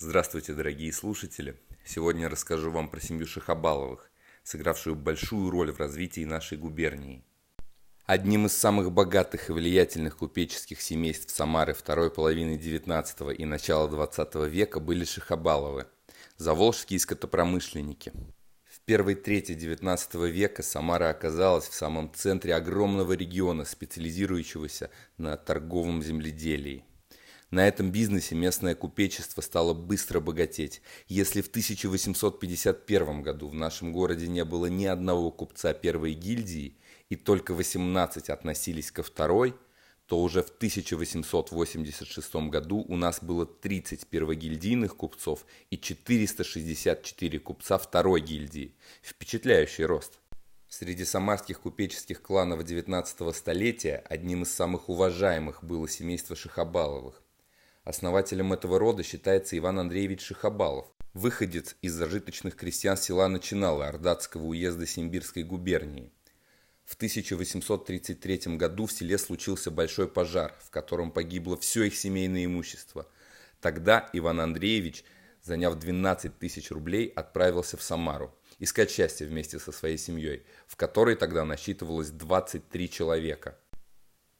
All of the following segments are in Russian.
Здравствуйте, дорогие слушатели! Сегодня я расскажу вам про семью Шахабаловых, сыгравшую большую роль в развитии нашей губернии. Одним из самых богатых и влиятельных купеческих семейств Самары второй половины XIX и начала XX века были Шахабаловы, заволжские скотопромышленники. В первой трети XIX века Самара оказалась в самом центре огромного региона, специализирующегося на торговом земледелии. На этом бизнесе местное купечество стало быстро богатеть. Если в 1851 году в нашем городе не было ни одного купца первой гильдии и только 18 относились ко второй, то уже в 1886 году у нас было 30 первогильдийных купцов и 464 купца второй гильдии. Впечатляющий рост. Среди самарских купеческих кланов XIX столетия одним из самых уважаемых было семейство Шахабаловых. Основателем этого рода считается Иван Андреевич Шихабалов, выходец из зажиточных крестьян села Начинала Ордатского уезда Симбирской губернии. В 1833 году в селе случился большой пожар, в котором погибло все их семейное имущество. Тогда Иван Андреевич, заняв 12 тысяч рублей, отправился в Самару искать счастье вместе со своей семьей, в которой тогда насчитывалось 23 человека.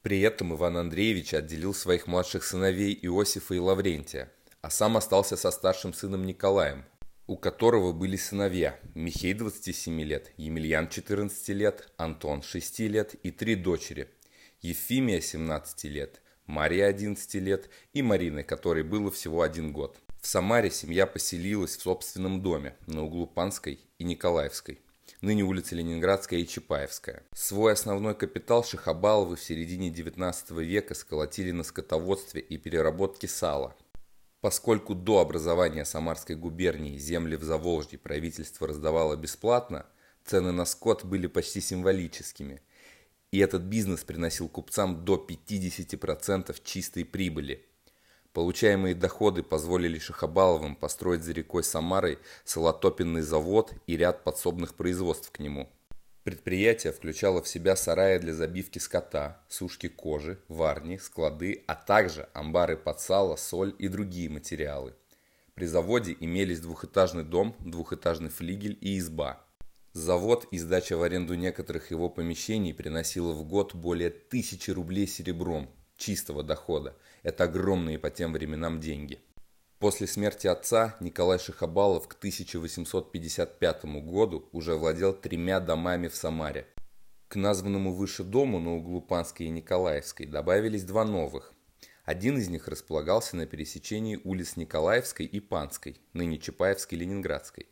При этом Иван Андреевич отделил своих младших сыновей Иосифа и Лаврентия, а сам остался со старшим сыном Николаем, у которого были сыновья Михей 27 лет, Емельян 14 лет, Антон 6 лет и три дочери – Ефимия 17 лет, Мария 11 лет и Марина, которой было всего один год. В Самаре семья поселилась в собственном доме на углу Панской и Николаевской ныне улица Ленинградская и Чапаевская. Свой основной капитал Шахабаловы в середине 19 века сколотили на скотоводстве и переработке сала. Поскольку до образования Самарской губернии земли в Заволжье правительство раздавало бесплатно, цены на скот были почти символическими. И этот бизнес приносил купцам до 50% чистой прибыли – Получаемые доходы позволили Шахабаловым построить за рекой Самарой солотопенный завод и ряд подсобных производств к нему. Предприятие включало в себя сараи для забивки скота, сушки кожи, варни, склады, а также амбары под сало, соль и другие материалы. При заводе имелись двухэтажный дом, двухэтажный флигель и изба. Завод и сдача в аренду некоторых его помещений приносила в год более тысячи рублей серебром, чистого дохода. Это огромные по тем временам деньги. После смерти отца Николай Шахабалов к 1855 году уже владел тремя домами в Самаре. К названному выше дому на углу Панской и Николаевской добавились два новых. Один из них располагался на пересечении улиц Николаевской и Панской, ныне Чапаевской и Ленинградской.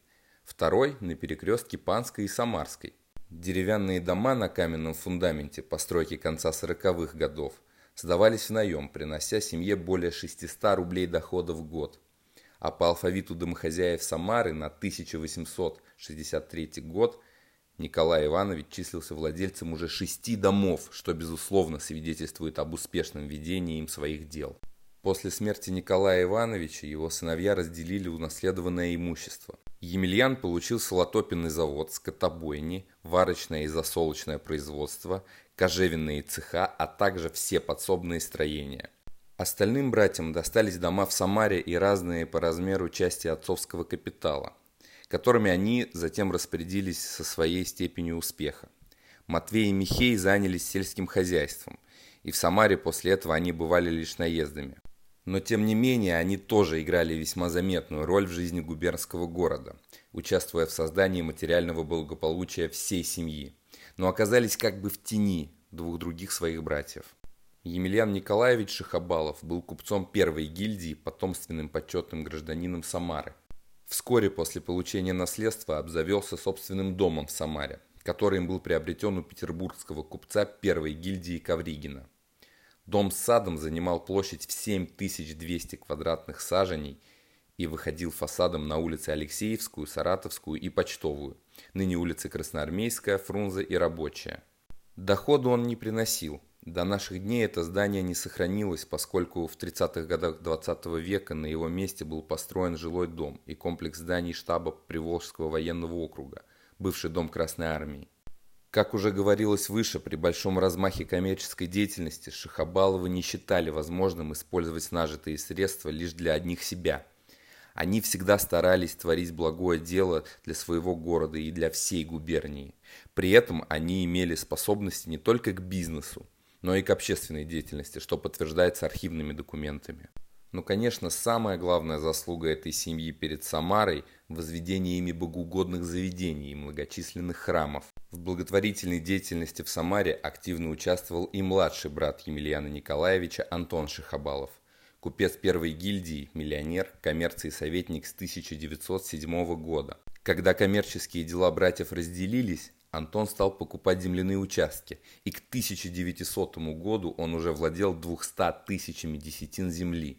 Второй – на перекрестке Панской и Самарской. Деревянные дома на каменном фундаменте постройки конца 40-х годов сдавались в наем, принося семье более 600 рублей дохода в год. А по алфавиту домохозяев Самары на 1863 год Николай Иванович числился владельцем уже шести домов, что безусловно свидетельствует об успешном ведении им своих дел. После смерти Николая Ивановича его сыновья разделили унаследованное имущество. Емельян получил солотопенный завод, скотобойни, варочное и засолочное производство, кожевенные цеха, а также все подсобные строения. Остальным братьям достались дома в Самаре и разные по размеру части отцовского капитала, которыми они затем распорядились со своей степенью успеха. Матвей и Михей занялись сельским хозяйством, и в Самаре после этого они бывали лишь наездами. Но тем не менее они тоже играли весьма заметную роль в жизни губернского города, участвуя в создании материального благополучия всей семьи но оказались как бы в тени двух других своих братьев. Емельян Николаевич Шахабалов был купцом первой гильдии, потомственным почетным гражданином Самары. Вскоре после получения наследства обзавелся собственным домом в Самаре, который им был приобретен у петербургского купца первой гильдии Ковригина. Дом с садом занимал площадь в 7200 квадратных саженей и выходил фасадом на улицы Алексеевскую, Саратовскую и Почтовую, ныне улицы Красноармейская, Фрунзе и Рабочая. Доходу он не приносил. До наших дней это здание не сохранилось, поскольку в 30-х годах 20 -го века на его месте был построен жилой дом и комплекс зданий штаба Приволжского военного округа, бывший дом Красной Армии. Как уже говорилось выше, при большом размахе коммерческой деятельности Шахабаловы не считали возможным использовать нажитые средства лишь для одних себя – Они всегда старались творить благое дело для своего города и для всей губернии. При этом они имели способности не только к бизнесу, но и к общественной деятельности, что подтверждается архивными документами. Но, конечно, самая главная заслуга этой семьи перед Самарой – возведение ими богоугодных заведений и многочисленных храмов. В благотворительной деятельности в Самаре активно участвовал и младший брат Емельяна Николаевича Антон Шихабалов – купец первой гильдии, миллионер, коммерции советник с 1907 года. Когда коммерческие дела братьев разделились, Антон стал покупать земляные участки, и к 1900 году он уже владел 200 тысячами десятин земли.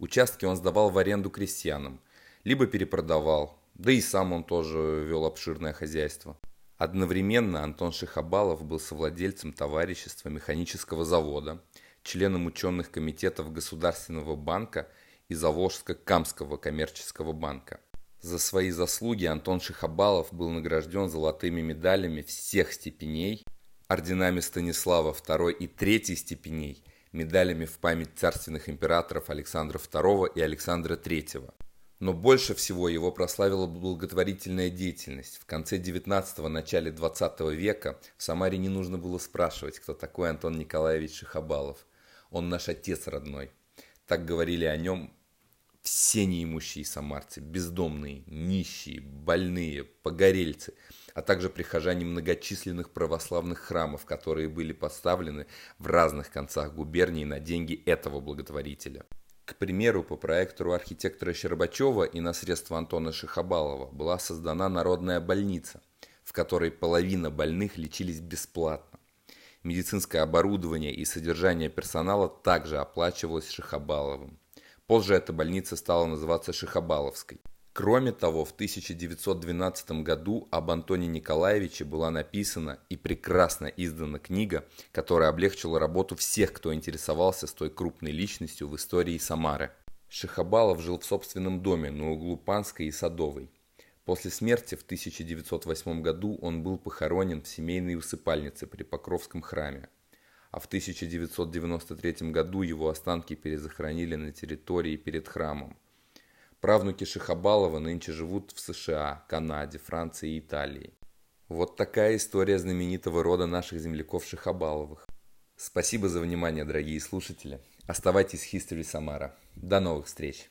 Участки он сдавал в аренду крестьянам, либо перепродавал, да и сам он тоже вел обширное хозяйство. Одновременно Антон Шихабалов был совладельцем товарищества механического завода, членом ученых комитетов Государственного банка и Заволжско-Камского коммерческого банка. За свои заслуги Антон Шихабалов был награжден золотыми медалями всех степеней, орденами Станислава II и III степеней, медалями в память царственных императоров Александра II и Александра III. Но больше всего его прославила благотворительная деятельность. В конце 19-го, начале 20 века в Самаре не нужно было спрашивать, кто такой Антон Николаевич Шихабалов – он наш отец родной. Так говорили о нем все неимущие самарцы, бездомные, нищие, больные, погорельцы, а также прихожане многочисленных православных храмов, которые были поставлены в разных концах губернии на деньги этого благотворителя. К примеру, по проекту архитектора Щербачева и на средства Антона Шихабалова была создана народная больница, в которой половина больных лечились бесплатно. Медицинское оборудование и содержание персонала также оплачивалось Шихабаловым. Позже эта больница стала называться Шихабаловской. Кроме того, в 1912 году об Антоне Николаевиче была написана и прекрасно издана книга, которая облегчила работу всех, кто интересовался той крупной личностью в истории Самары. Шихабалов жил в собственном доме на углу Панской и Садовой. После смерти в 1908 году он был похоронен в семейной усыпальнице при Покровском храме, а в 1993 году его останки перезахоронили на территории перед храмом. Правнуки Шихабалова нынче живут в США, Канаде, Франции и Италии. Вот такая история знаменитого рода наших земляков Шихабаловых. Спасибо за внимание, дорогие слушатели. Оставайтесь в History Самара. До новых встреч!